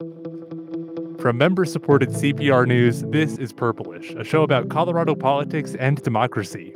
From member supported CPR News, this is Purplish, a show about Colorado politics and democracy.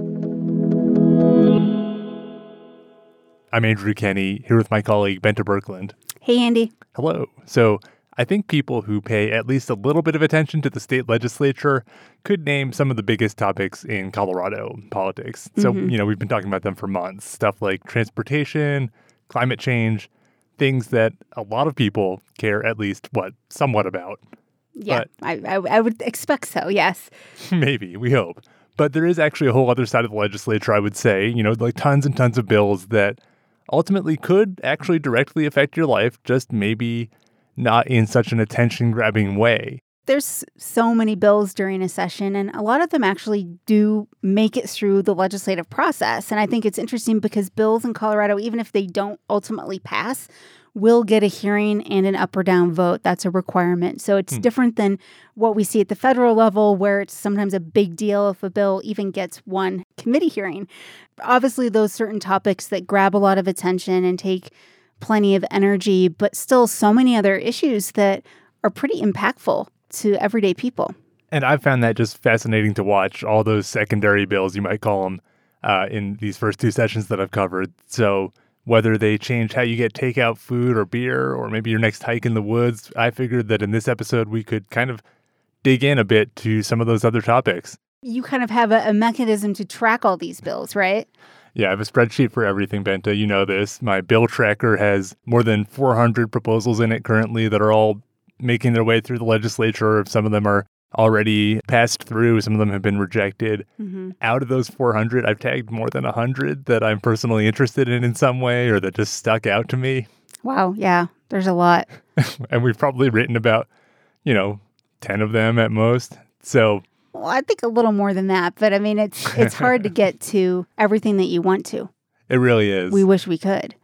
I'm Andrew Kenney, here with my colleague Bente Birkeland. Hey, Andy. Hello. So, I think people who pay at least a little bit of attention to the state legislature could name some of the biggest topics in Colorado politics. So, Mhm. you know, we've been talking about them for months stuff like transportation, climate change, things that a lot of people care at least, what, somewhat about. Yeah, I, I, I would expect so, yes. Maybe, we hope. But there is actually a whole other side of the legislature, I would say, you know, like tons and tons of bills that ultimately could actually directly affect your life, just maybe not in such an attention grabbing way. There's so many bills during a session, and a lot of them actually do make it through the legislative process. And I think it's interesting because bills in Colorado, even if they don't ultimately pass, will get a hearing and an up or down vote. That's a requirement. So it's Hmm. different than what we see at the federal level, where it's sometimes a big deal if a bill even gets one committee hearing. Obviously, those certain topics that grab a lot of attention and take plenty of energy, but still so many other issues that are pretty impactful to everyday people. And I've found that just fascinating to watch all those secondary bills, you might call them, uh, in these first two sessions that I've covered. So whether they change how you get takeout food or beer, or maybe your next hike in the woods, I figured that in this episode we could kind of dig in a bit to some of those other topics. You kind of have a, a mechanism to track all these bills, right? Yeah, I have a spreadsheet for everything, Bente. You know this. My bill tracker has more than 400 proposals in it currently that are all making their way through the legislature. Some of them are already passed through, some of them have been rejected. Mm-hmm. Out of those 400, I've tagged more than 100 that I'm personally interested in in some way or that just stuck out to me. Wow. Yeah. There's a lot. and we've probably written about, you know, 10 of them at most. So Well, I think a little more than that, but I mean, it's it's hard to get to everything that you want to. it really is. We wish we could.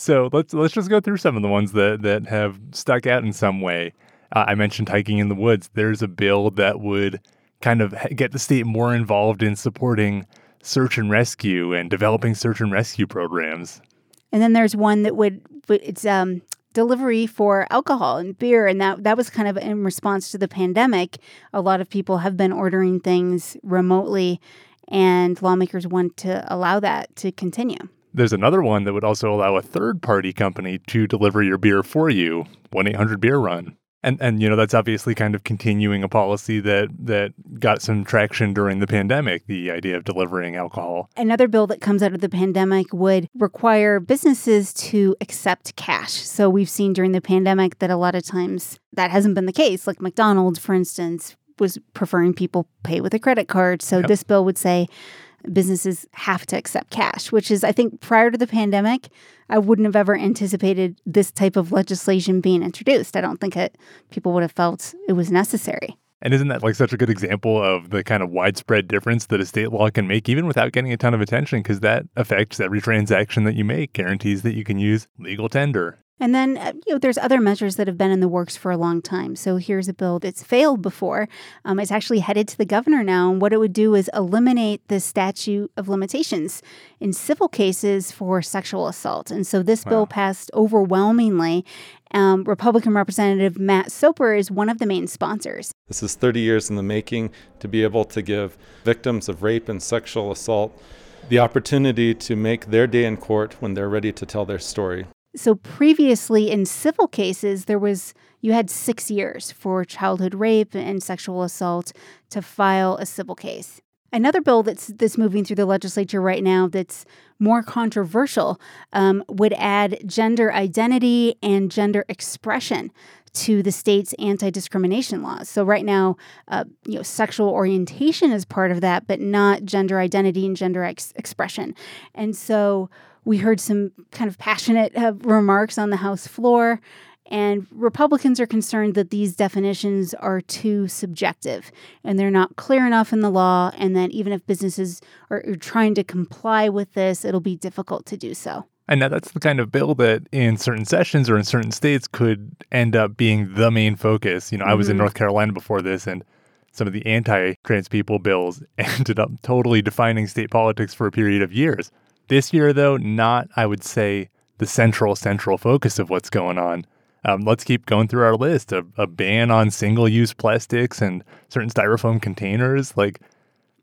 So let's let's just go through some of the ones that that have stuck out in some way. Uh, I mentioned hiking in the woods. There's a bill that would kind of get the state more involved in supporting search and rescue and developing search and rescue programs. And then there's one that would it's um delivery for alcohol and beer and that that was kind of in response to the pandemic. A lot of people have been ordering things remotely and lawmakers want to allow that to continue. There's another one that would also allow a third party company to deliver your beer for you, 1-800 beer run. And and you know that's obviously kind of continuing a policy that that got some traction during the pandemic, the idea of delivering alcohol. Another bill that comes out of the pandemic would require businesses to accept cash. So we've seen during the pandemic that a lot of times that hasn't been the case. Like McDonald's, for instance, was preferring people pay with a credit card. So Yep. this bill would say businesses have to accept cash, which is, I think, prior to the pandemic, I wouldn't have ever anticipated this type of legislation being introduced. I don't think it, people would have felt it was necessary. And isn't that like such a good example of the kind of widespread difference that a state law can make, even without getting a ton of attention? Because that affects every transaction that you make, guarantees that you can use legal tender. And then, uh, you know, there's other measures that have been in the works for a long time. So here's a bill that's failed before. Um, it's actually headed to the governor now. And what it would do is eliminate the statute of limitations in civil cases for sexual assault. And so this bill passed overwhelmingly. Um, Republican Representative Matt Soper is one of the main sponsors. This is 30 years in the making to be able to give victims of rape and sexual assault the opportunity to make their day in court when they're ready to tell their story. So previously in civil cases, there was you had six years for childhood rape and sexual assault to file a civil case. Another bill that's that's moving through the legislature right now that's more controversial um, would add gender identity and gender expression to the state's anti-discrimination laws. So right now, uh, you know, sexual orientation is part of that, but not gender identity and gender ex- expression. And so we heard some kind of passionate uh, remarks on the House floor. And Republicans are concerned that these definitions are too subjective and they're not clear enough in the law, and that even if businesses are, are trying to comply with this, it'll be difficult to do so. And now that's the kind of bill that in certain sessions or in certain states could end up being the main focus. You know, I was in Mhm. North Carolina before this, and some of the anti trans people bills ended up totally defining state politics for a period of years. This year, though, not, I would say, the central, central focus of what's going on. Um, let's keep going through our list. A, a ban on single use plastics and certain styrofoam containers. Like,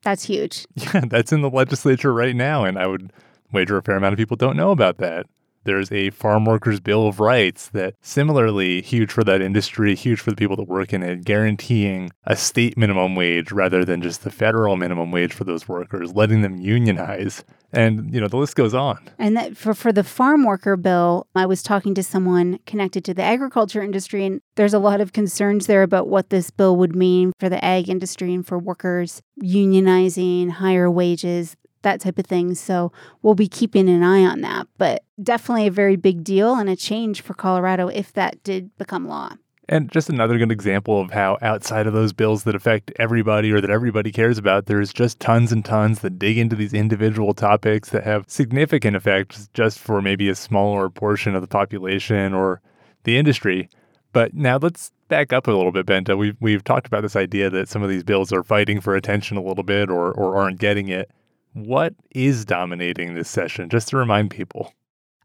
That's huge. yeah, that's in the legislature right now. And I would wager a fair amount of people don't know about that. There's a Farm Workers Bill of Rights that similarly huge for that industry, huge for the people that work in it, guaranteeing a state minimum wage rather than just the federal minimum wage for those workers, letting them unionize. And, you know, the list goes on. And that for, for the farm worker bill, I was talking to someone connected to the agriculture industry, and there's a lot of concerns there about what this bill would mean for the ag industry and for workers unionizing, higher wages, that type of thing. So we'll be keeping an eye on that. But definitely a very big deal and a change for Colorado if that did become law. And just another good example of how outside of those bills that affect everybody or that everybody cares about, there's just tons and tons that dig into these individual topics that have significant effects just for maybe a smaller portion of the population or the industry. But now let's back up a little bit, Bente. We've we've talked about this idea that some of these bills are fighting for attention a little bit or or aren't getting it. What is dominating this session? Just to remind people.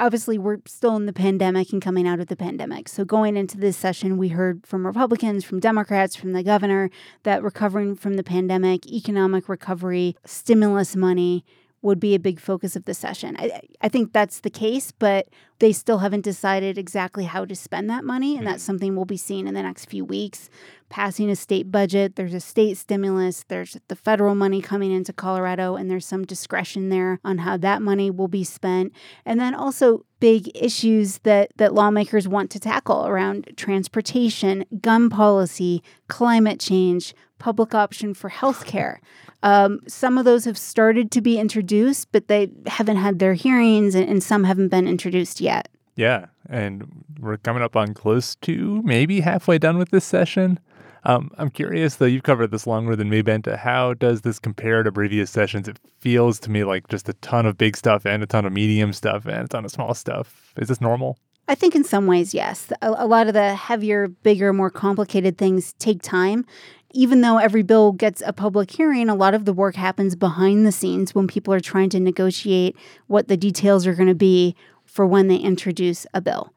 obviously we're still in the pandemic and coming out of the pandemic. So going into this session, we heard from Republicans, from Democrats, from the governor that recovering from the pandemic, economic recovery, stimulus money would be a big focus of the session. I, I think that's the case, but they still haven't decided exactly how to spend that money. And hmm. that's something we'll be seeing in the next few weeks. Passing a state budget, there's a state stimulus, there's the federal money coming into Colorado, and there's some discretion there on how that money will be spent. And then also big issues that, that lawmakers want to tackle around transportation, gun policy, climate change, public option for healthcare. Um, some of those have started to be introduced, but they haven't had their hearings, and, and some haven't been introduced yet. Yeah, and we're coming up on close to maybe halfway done with this session. Um, I'm curious, though, you've covered this longer than me, Bente. How does this compare to previous sessions? It feels to me like just a ton of big stuff and a ton of medium stuff and a ton of small stuff. Is this normal? I think in some ways, yes. A, a lot of the heavier, bigger, more complicated things take time. Even though every bill gets a public hearing, a lot of the work happens behind the scenes when people are trying to negotiate what the details are going to be for when they introduce a bill.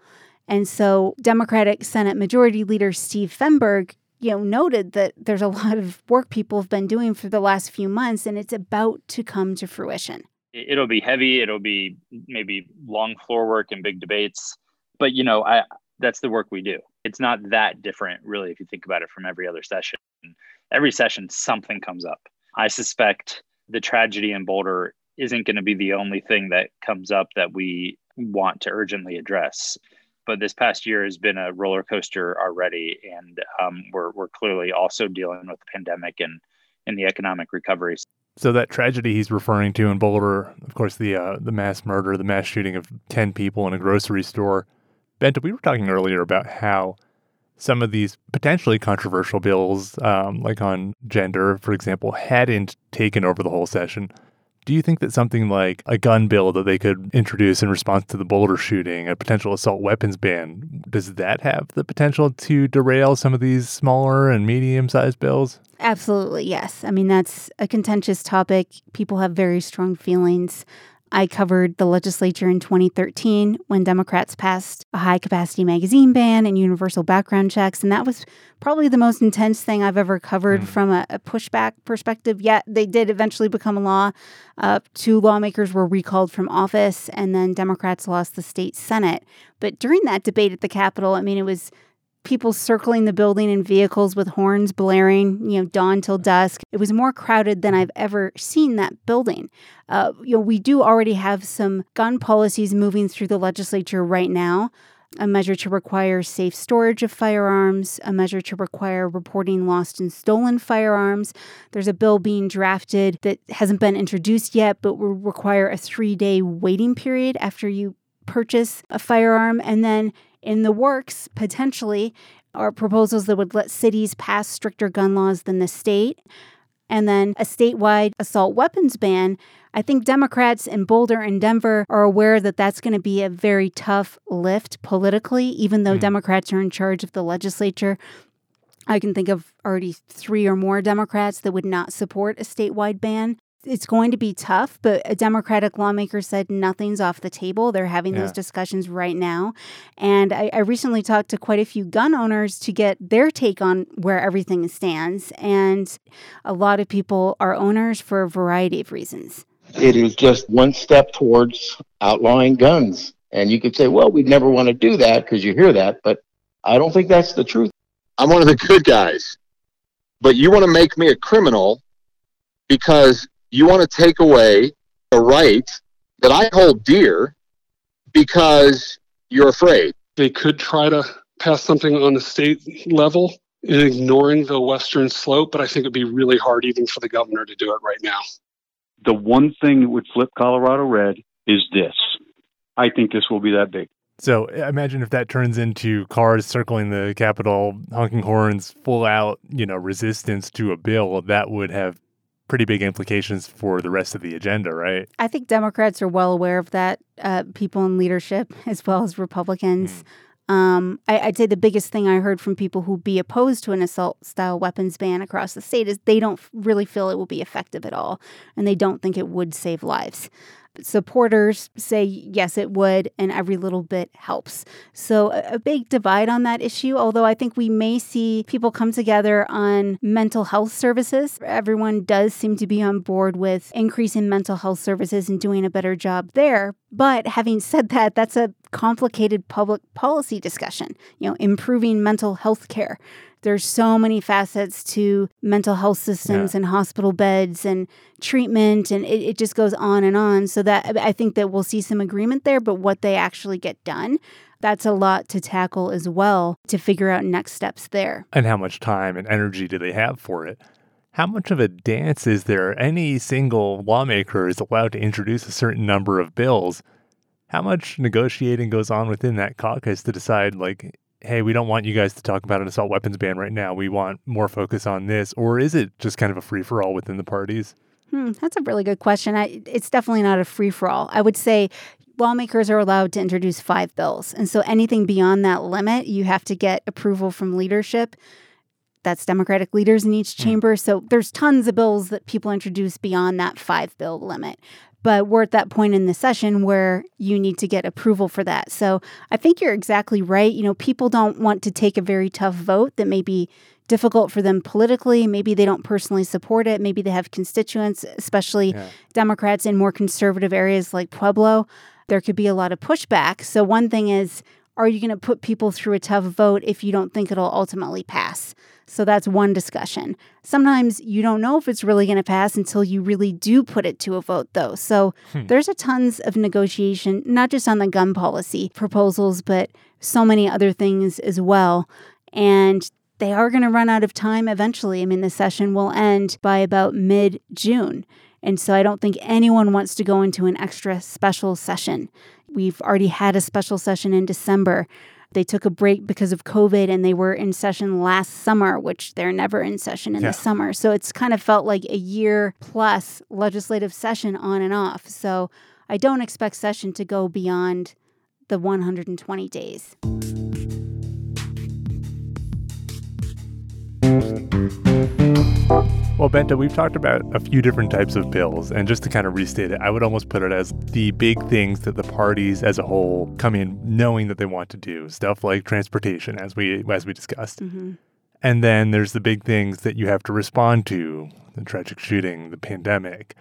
And so, Democratic Senate Majority Leader Steve Fenberg, you know, noted that there's a lot of work people have been doing for the last few months, and it's about to come to fruition. It'll be heavy. It'll be maybe long floor work and big debates, but you know, I that's the work we do. It's not that different, really, if you think about it from every other session. Every session, something comes up. I suspect the tragedy in Boulder isn't going to be the only thing that comes up that we want to urgently address. But this past year has been a roller coaster already, and um, we're we're clearly also dealing with the pandemic and and the economic recovery. So that tragedy he's referring to in Boulder, of course, the uh, the mass murder, the mass shooting of ten people in a grocery store. Bente, we were talking earlier about how some of these potentially controversial bills, um, like on gender, for example, hadn't taken over the whole session. Do you think that something like a gun bill that they could introduce in response to the Boulder shooting, a potential assault weapons ban, does that have the potential to derail some of these smaller and medium sized bills? Absolutely, yes. I mean, that's a contentious topic. People have very strong feelings. I covered the legislature in 2013 when Democrats passed a high capacity magazine ban and universal background checks. And that was probably the most intense thing I've ever covered mm. from a, a, pushback perspective. Yet they did eventually become a law. Uh, two lawmakers were recalled from office, and then Democrats lost the state Senate. But during that debate at the Capitol, I mean, it was people circling the building in vehicles with horns blaring, you know, dawn till dusk. It was more crowded than I've ever seen that building. Uh, you know, we do already have some gun policies moving through the legislature right now. A measure to require safe storage of firearms, a measure to require reporting lost and stolen firearms. There's a bill being drafted that hasn't been introduced yet, but will require a three day waiting period after you purchase a firearm. And then in the works, potentially, are proposals that would let cities pass stricter gun laws than the state. And then a statewide assault weapons ban. I think Democrats in Boulder and Denver are aware that that's going to be a very tough lift politically, even though mm. Democrats are in charge of the legislature. I can think of already three or more Democrats that would not support a statewide ban. It's going to be tough, but a Democratic lawmaker said nothing's off the table. They're having Yeah. those discussions right now. And I, I recently talked to quite a few gun owners to get their take on where everything stands. And a lot of people are owners for a variety of reasons. it is just one step towards outlawing guns. And you could say, well, we'd never want to do that because you hear that, but I don't think that's the truth. I'm one of the good guys. But you want to make me a criminal because you want to take away a right that I hold dear because you're afraid. they could try to pass something on the state level in ignoring the western slope, but I think it'd be really hard even for the governor to do it right now. the one thing that would flip Colorado red is this. I think this will be that big. So imagine if that turns into cars circling the Capitol, honking horns, full out, you know, resistance to a bill. That would have pretty big implications for the rest of the agenda, right? I think Democrats are well aware of that, uh, people in leadership as well as Republicans. Um, I, I'd say the biggest thing I heard from people who be opposed to an assault style weapons ban across the state is they don't really feel it will be effective at all, and they don't think it would save lives. Supporters say yes, it would, and every little bit helps. So, a, big divide on that issue, although I think we may see people come together on mental health services. Everyone does seem to be on board with increasing mental health services and doing a better job there. But having said that, that's a complicated public policy discussion, you know, improving mental health care. There's so many facets to mental health systems and hospital beds and treatment, and it, it just goes on and on. So that I think that we'll see some agreement there, but what they actually get done, that's a lot to tackle as well to figure out next steps there. And how much time and energy do they have for it? How much of a dance is there? Any single lawmaker is allowed to introduce a certain number of bills. How much negotiating goes on within that caucus to decide, like, hey, we don't want you guys to talk about an assault weapons ban right now. We want more focus on this. Or is it just kind of a free for all within the parties? Hmm, that's a really good question. I, it's definitely not a free for all. I would say lawmakers are allowed to introduce five bills. And so anything beyond that limit, you have to get approval from leadership. That's Democratic leaders in each chamber. So there's tons of bills that people introduce beyond that five bill limit. But we're at that point in the session where you need to get approval for that. So I think you're exactly right. You know, people don't want to take a very tough vote that may be difficult for them politically. Maybe they don't personally support it. Maybe they have constituents, especially Yeah. Democrats in more conservative areas like Pueblo. There could be a lot of pushback. So, one thing is, are you going to put people through a tough vote if you don't think it'll ultimately pass? So, that's one discussion. Sometimes you don't know if it's really going to pass until you really do put it to a vote, though. So, hmm. there's a tons of negotiation, not just on the gun policy proposals, but so many other things as well. And they are going to run out of time eventually. I mean, the session will end by about mid June. And so I don't think anyone wants to go into an extra special session. We've already had a special session in December. They took a break because of COVID and they were in session last summer, which they're never in session in Yeah. the summer. So it's kind of felt like a year plus legislative session on and off. So I don't expect session to go beyond the 120 days. Well, Bente, we've talked about a few different types of bills, and just to kind of restate it, I would almost put it as the big things that the parties as a whole come in knowing that they want to do, stuff like transportation, as we as we discussed, and then there's the big things that you have to respond to: the tragic shooting, the pandemic,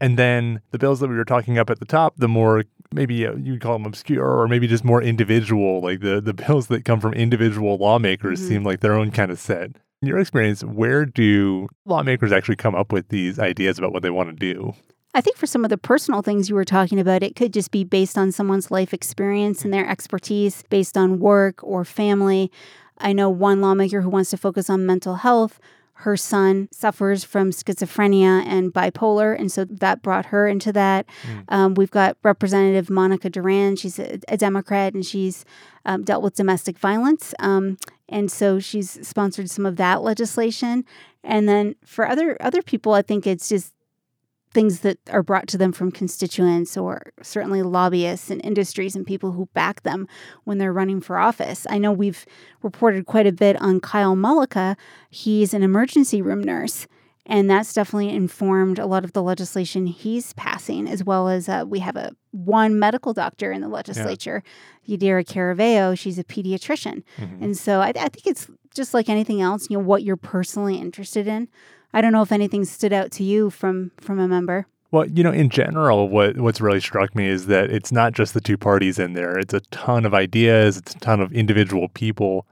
and then the bills that we were talking up at the top, the more maybe uh, you'd call them obscure, or maybe just more individual, like the the bills that come from individual lawmakers seem like their own kind of set. In your experience, where do lawmakers actually come up with these ideas about what they want to do? I think for some of the personal things you were talking about, it could just be based on someone's life experience and their expertise, based on work or family. I know one lawmaker who wants to focus on mental health. Her son suffers from schizophrenia and bipolar, and so that brought her into that. Um, we've got Representative Monica Duran. She's a, a Democrat, and she's um, dealt with domestic violence. Um, and so she's sponsored some of that legislation. And then for other other people, I think it's just things that are brought to them from constituents or certainly lobbyists and industries and people who back them when they're running for office. I know we've reported quite a bit on Kyle Mullica. He's an emergency room nurse. And that's definitely informed a lot of the legislation he's passing, as well as uh, we have a one medical doctor in the legislature, yeah. Yadira Caraveo. She's a pediatrician, mm-hmm. and so I, I think it's just like anything else. You know what you're personally interested in. I don't know if anything stood out to you from from a member. Well, you know, in general, what what's really struck me is that it's not just the two parties in there. It's a ton of ideas. It's a ton of individual people,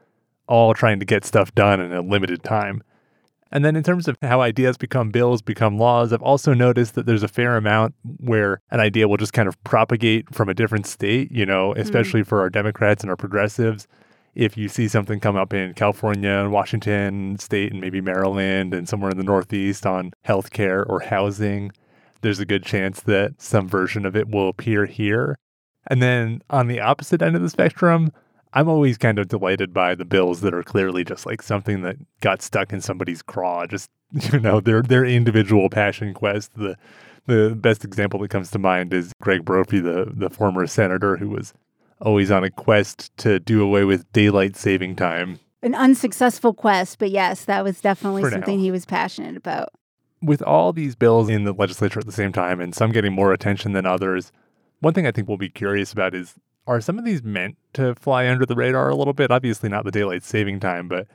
all trying to get stuff done in a limited time. And then in terms of how ideas become bills, become laws, I've also noticed that there's a fair amount where an idea will just kind of propagate from a different state, you know, hmm. especially mm. for our Democrats and our progressives. If you see something come up in California and Washington state and maybe Maryland and somewhere in the Northeast on healthcare or housing, there's a good chance that some version of it will appear here. And then on the opposite end of the spectrum, I'm always kind of delighted by the bills that are clearly just like something that got stuck in somebody's craw. Just you know, their their individual passion quest. The the best example that comes to mind is Greg Brophy, the the former senator who was always on a quest to do away with daylight saving time. An unsuccessful quest, but yes, that was definitely For something now. he was passionate about with all these bills in the legislature at the same time and some getting more attention than others, one thing I think we'll be curious about is are some of these meant to fly under the radar a little bit? Obviously, not the daylight saving time, but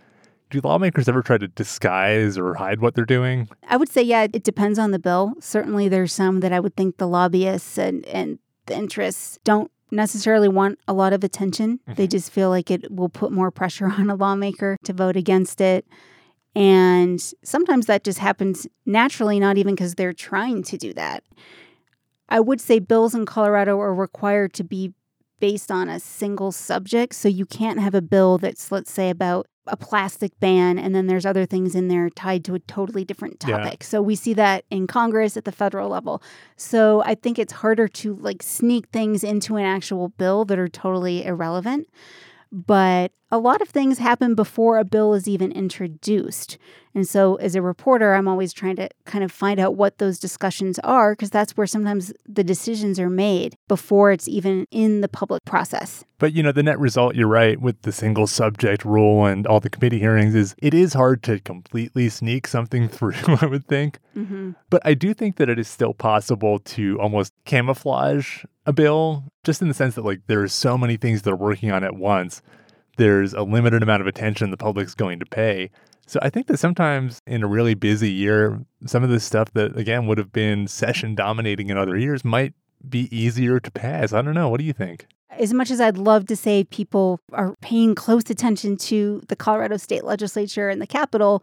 do lawmakers ever try to disguise or hide what they're doing? I would say, yeah, it depends on the bill. Certainly, there's some that I would think the lobbyists and, and the interests don't necessarily want a lot of attention. Mm-hmm. They just feel like it will put more pressure on a lawmaker to vote against it. And sometimes that just happens naturally, not even because they're trying to do that. I would say bills in Colorado are required to be based on a single subject. So you can't have a bill that's, let's say, about a plastic ban, and then there's other things in there tied to a totally different topic. Yeah. So we see that in Congress at the federal level. So I think it's harder to like sneak things into an actual bill that are totally irrelevant but a lot of things happen before a bill is even introduced. And so, as a reporter, I'm always trying to kind of find out what those discussions are because that's where sometimes the decisions are made before it's even in the public process. But, you know, the net result, you're right, with the single subject rule and all the committee hearings is it is hard to completely sneak something through, I would think. Mm-hmm. But I do think that it is still possible to almost camouflage a bill, just in the sense that like there's so many things that are working on at once. There's a limited amount of attention the public's going to pay. So I think that sometimes in a really busy year, some of this stuff that again would have been session dominating in other years might be easier to pass. I don't know. What do you think? As much as I'd love to say people are paying close attention to the Colorado State Legislature and the Capitol,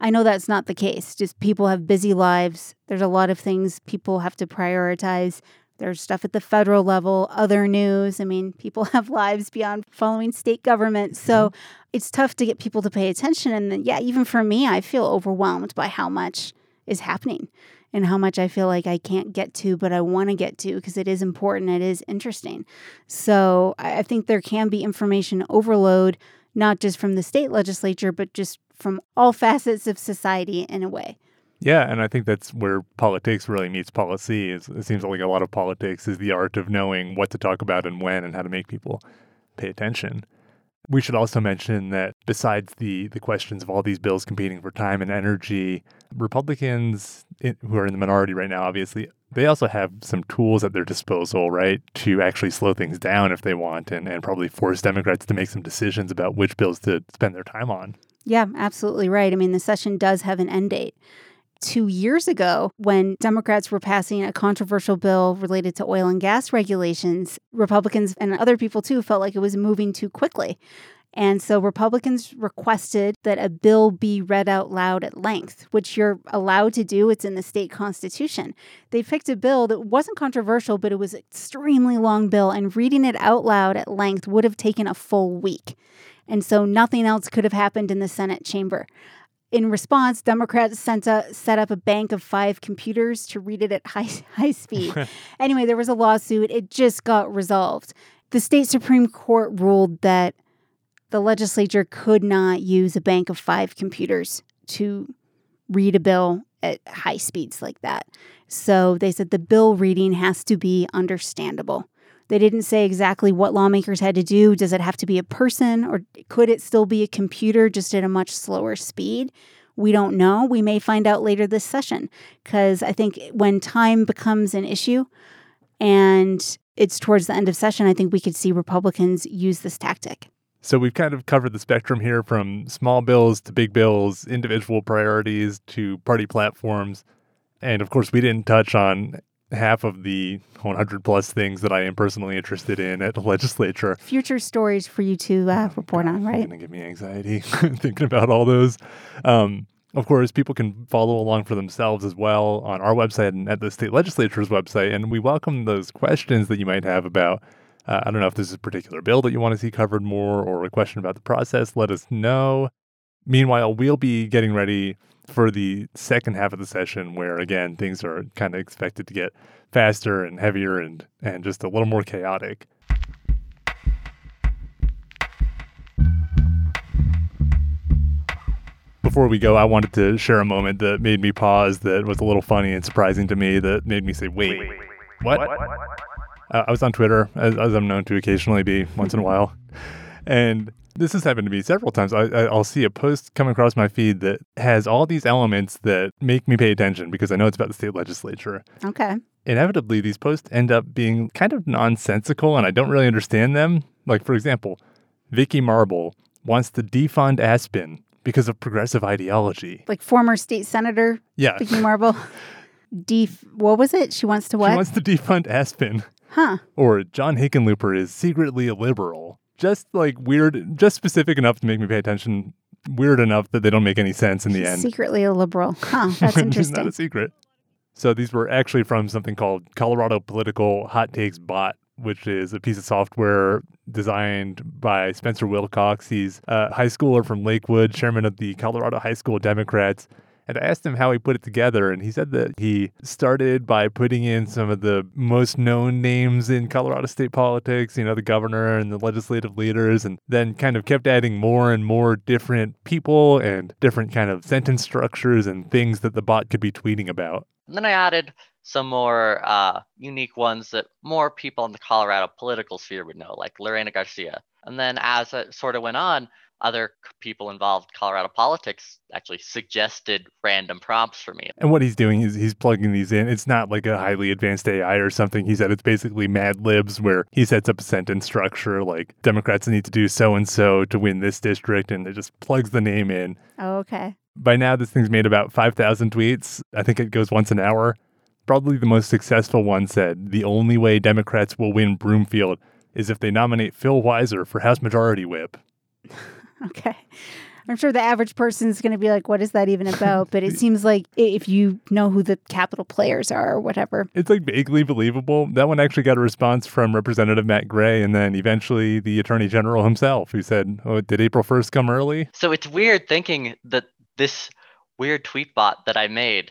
I know that's not the case. Just people have busy lives. There's a lot of things people have to prioritize. There's stuff at the federal level, other news. I mean, people have lives beyond following state government. So mm-hmm. it's tough to get people to pay attention. And then, yeah, even for me, I feel overwhelmed by how much is happening and how much I feel like I can't get to, but I want to get to because it is important. It is interesting. So I think there can be information overload, not just from the state legislature, but just from all facets of society in a way. Yeah, and I think that's where politics really meets policy. Is it seems like a lot of politics is the art of knowing what to talk about and when and how to make people pay attention. We should also mention that besides the the questions of all these bills competing for time and energy, Republicans who are in the minority right now, obviously, they also have some tools at their disposal, right, to actually slow things down if they want, and, and probably force Democrats to make some decisions about which bills to spend their time on. Yeah, absolutely right. I mean, the session does have an end date two years ago when Democrats were passing a controversial bill related to oil and gas regulations. Republicans and other people too felt like it was moving too quickly. And so Republicans requested that a bill be read out loud at length, which you're allowed to do. It's in the state constitution. They picked a bill that wasn't controversial, but it was an extremely long bill, and reading it out loud at length would have taken a full week. And so nothing else could have happened in the Senate chamber. In response, Democrats sent a, set up a bank of five computers to read it at high, high speed. anyway, there was a lawsuit. It just got resolved. The state Supreme Court ruled that the legislature could not use a bank of five computers to read a bill at high speeds like that. So they said the bill reading has to be understandable. They didn't say exactly what lawmakers had to do. Does it have to be a person or could it still be a computer just at a much slower speed? We don't know. We may find out later this session because I think when time becomes an issue and it's towards the end of session, I think we could see Republicans use this tactic. So we've kind of covered the spectrum here from small bills to big bills, individual priorities to party platforms. And of course, we didn't touch on half of the 100 plus things that I am personally interested in at the legislature. Future stories for you to uh, report on, right? Going to give me anxiety thinking about all those. Um, of course, people can follow along for themselves as well on our website and at the state legislature's website. And we welcome those questions that you might have about. Uh, I don't know if there's a particular bill that you want to see covered more or a question about the process. Let us know. Meanwhile, we'll be getting ready for the second half of the session where again things are kind of expected to get faster and heavier and and just a little more chaotic. Before we go, I wanted to share a moment that made me pause that was a little funny and surprising to me that made me say, wait, what? Uh, I was on Twitter, as, as I'm known to occasionally be once in a while. And this has happened to me several times. I, will see a post come across my feed that has all these elements that make me pay attention because I know it's about the state legislature. Okay. Inevitably, these posts end up being kind of nonsensical and I don't really understand them. Like, for example, Vicki Marble wants to defund Aspen because of progressive ideology. Like former state senator yeah. Vicki Marble. Def- what was it? She wants to what? She wants to defund Aspen. Huh. Or John Hickenlooper is secretly a liberal just like weird, just specific enough to make me pay attention. Weird enough that they don't make any sense in the end. Secretly a liberal. Huh, that's interesting. not a secret. So these were actually from something called Colorado Political Hot Takes Bot, which is a piece of software designed by Spencer Wilcox. He's a high schooler from Lakewood, chairman of the Colorado High School Democrats. And I asked him how he put it together, and he said that he started by putting in some of the most known names in Colorado state politics, you know, the governor and the legislative leaders, and then kind of kept adding more and more different people and different kind of sentence structures and things that the bot could be tweeting about. And then I added some more uh, unique ones that more people in the Colorado political sphere would know, like Lorena Garcia. And then as it sort of went on, other people involved Colorado politics actually suggested random prompts for me. And what he's doing is he's plugging these in. It's not like a highly advanced AI or something. He said it's basically Mad Libs where he sets up a sentence structure like Democrats need to do so and so to win this district and it just plugs the name in. Oh, okay. By now this thing's made about 5,000 tweets. I think it goes once an hour. Probably the most successful one said, "The only way Democrats will win Broomfield is if they nominate Phil Weiser for House Majority Whip." Okay. I'm sure the average person is going to be like, what is that even about? But it seems like if you know who the capital players are or whatever. It's like vaguely believable. That one actually got a response from Representative Matt Gray and then eventually the Attorney General himself, who said, Oh, did April 1st come early? So it's weird thinking that this weird tweet bot that I made,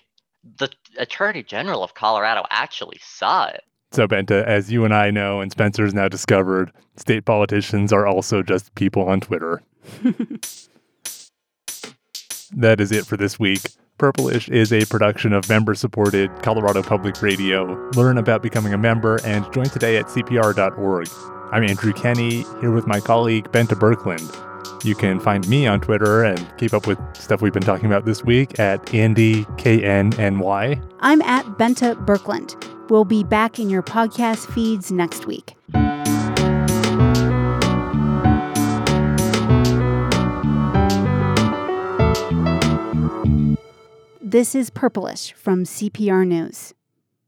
the Attorney General of Colorado actually saw it. So, Bente, as you and I know, and Spencer's now discovered, state politicians are also just people on Twitter. that is it for this week. Purplish is a production of member supported Colorado Public Radio. Learn about becoming a member and join today at CPR.org. I'm Andrew Kenney, here with my colleague Bente Birkeland. You can find me on Twitter and keep up with stuff we've been talking about this week at AndyKNNY. I'm at Bente Birkeland. We'll be back in your podcast feeds next week. This is Purplish from CPR News.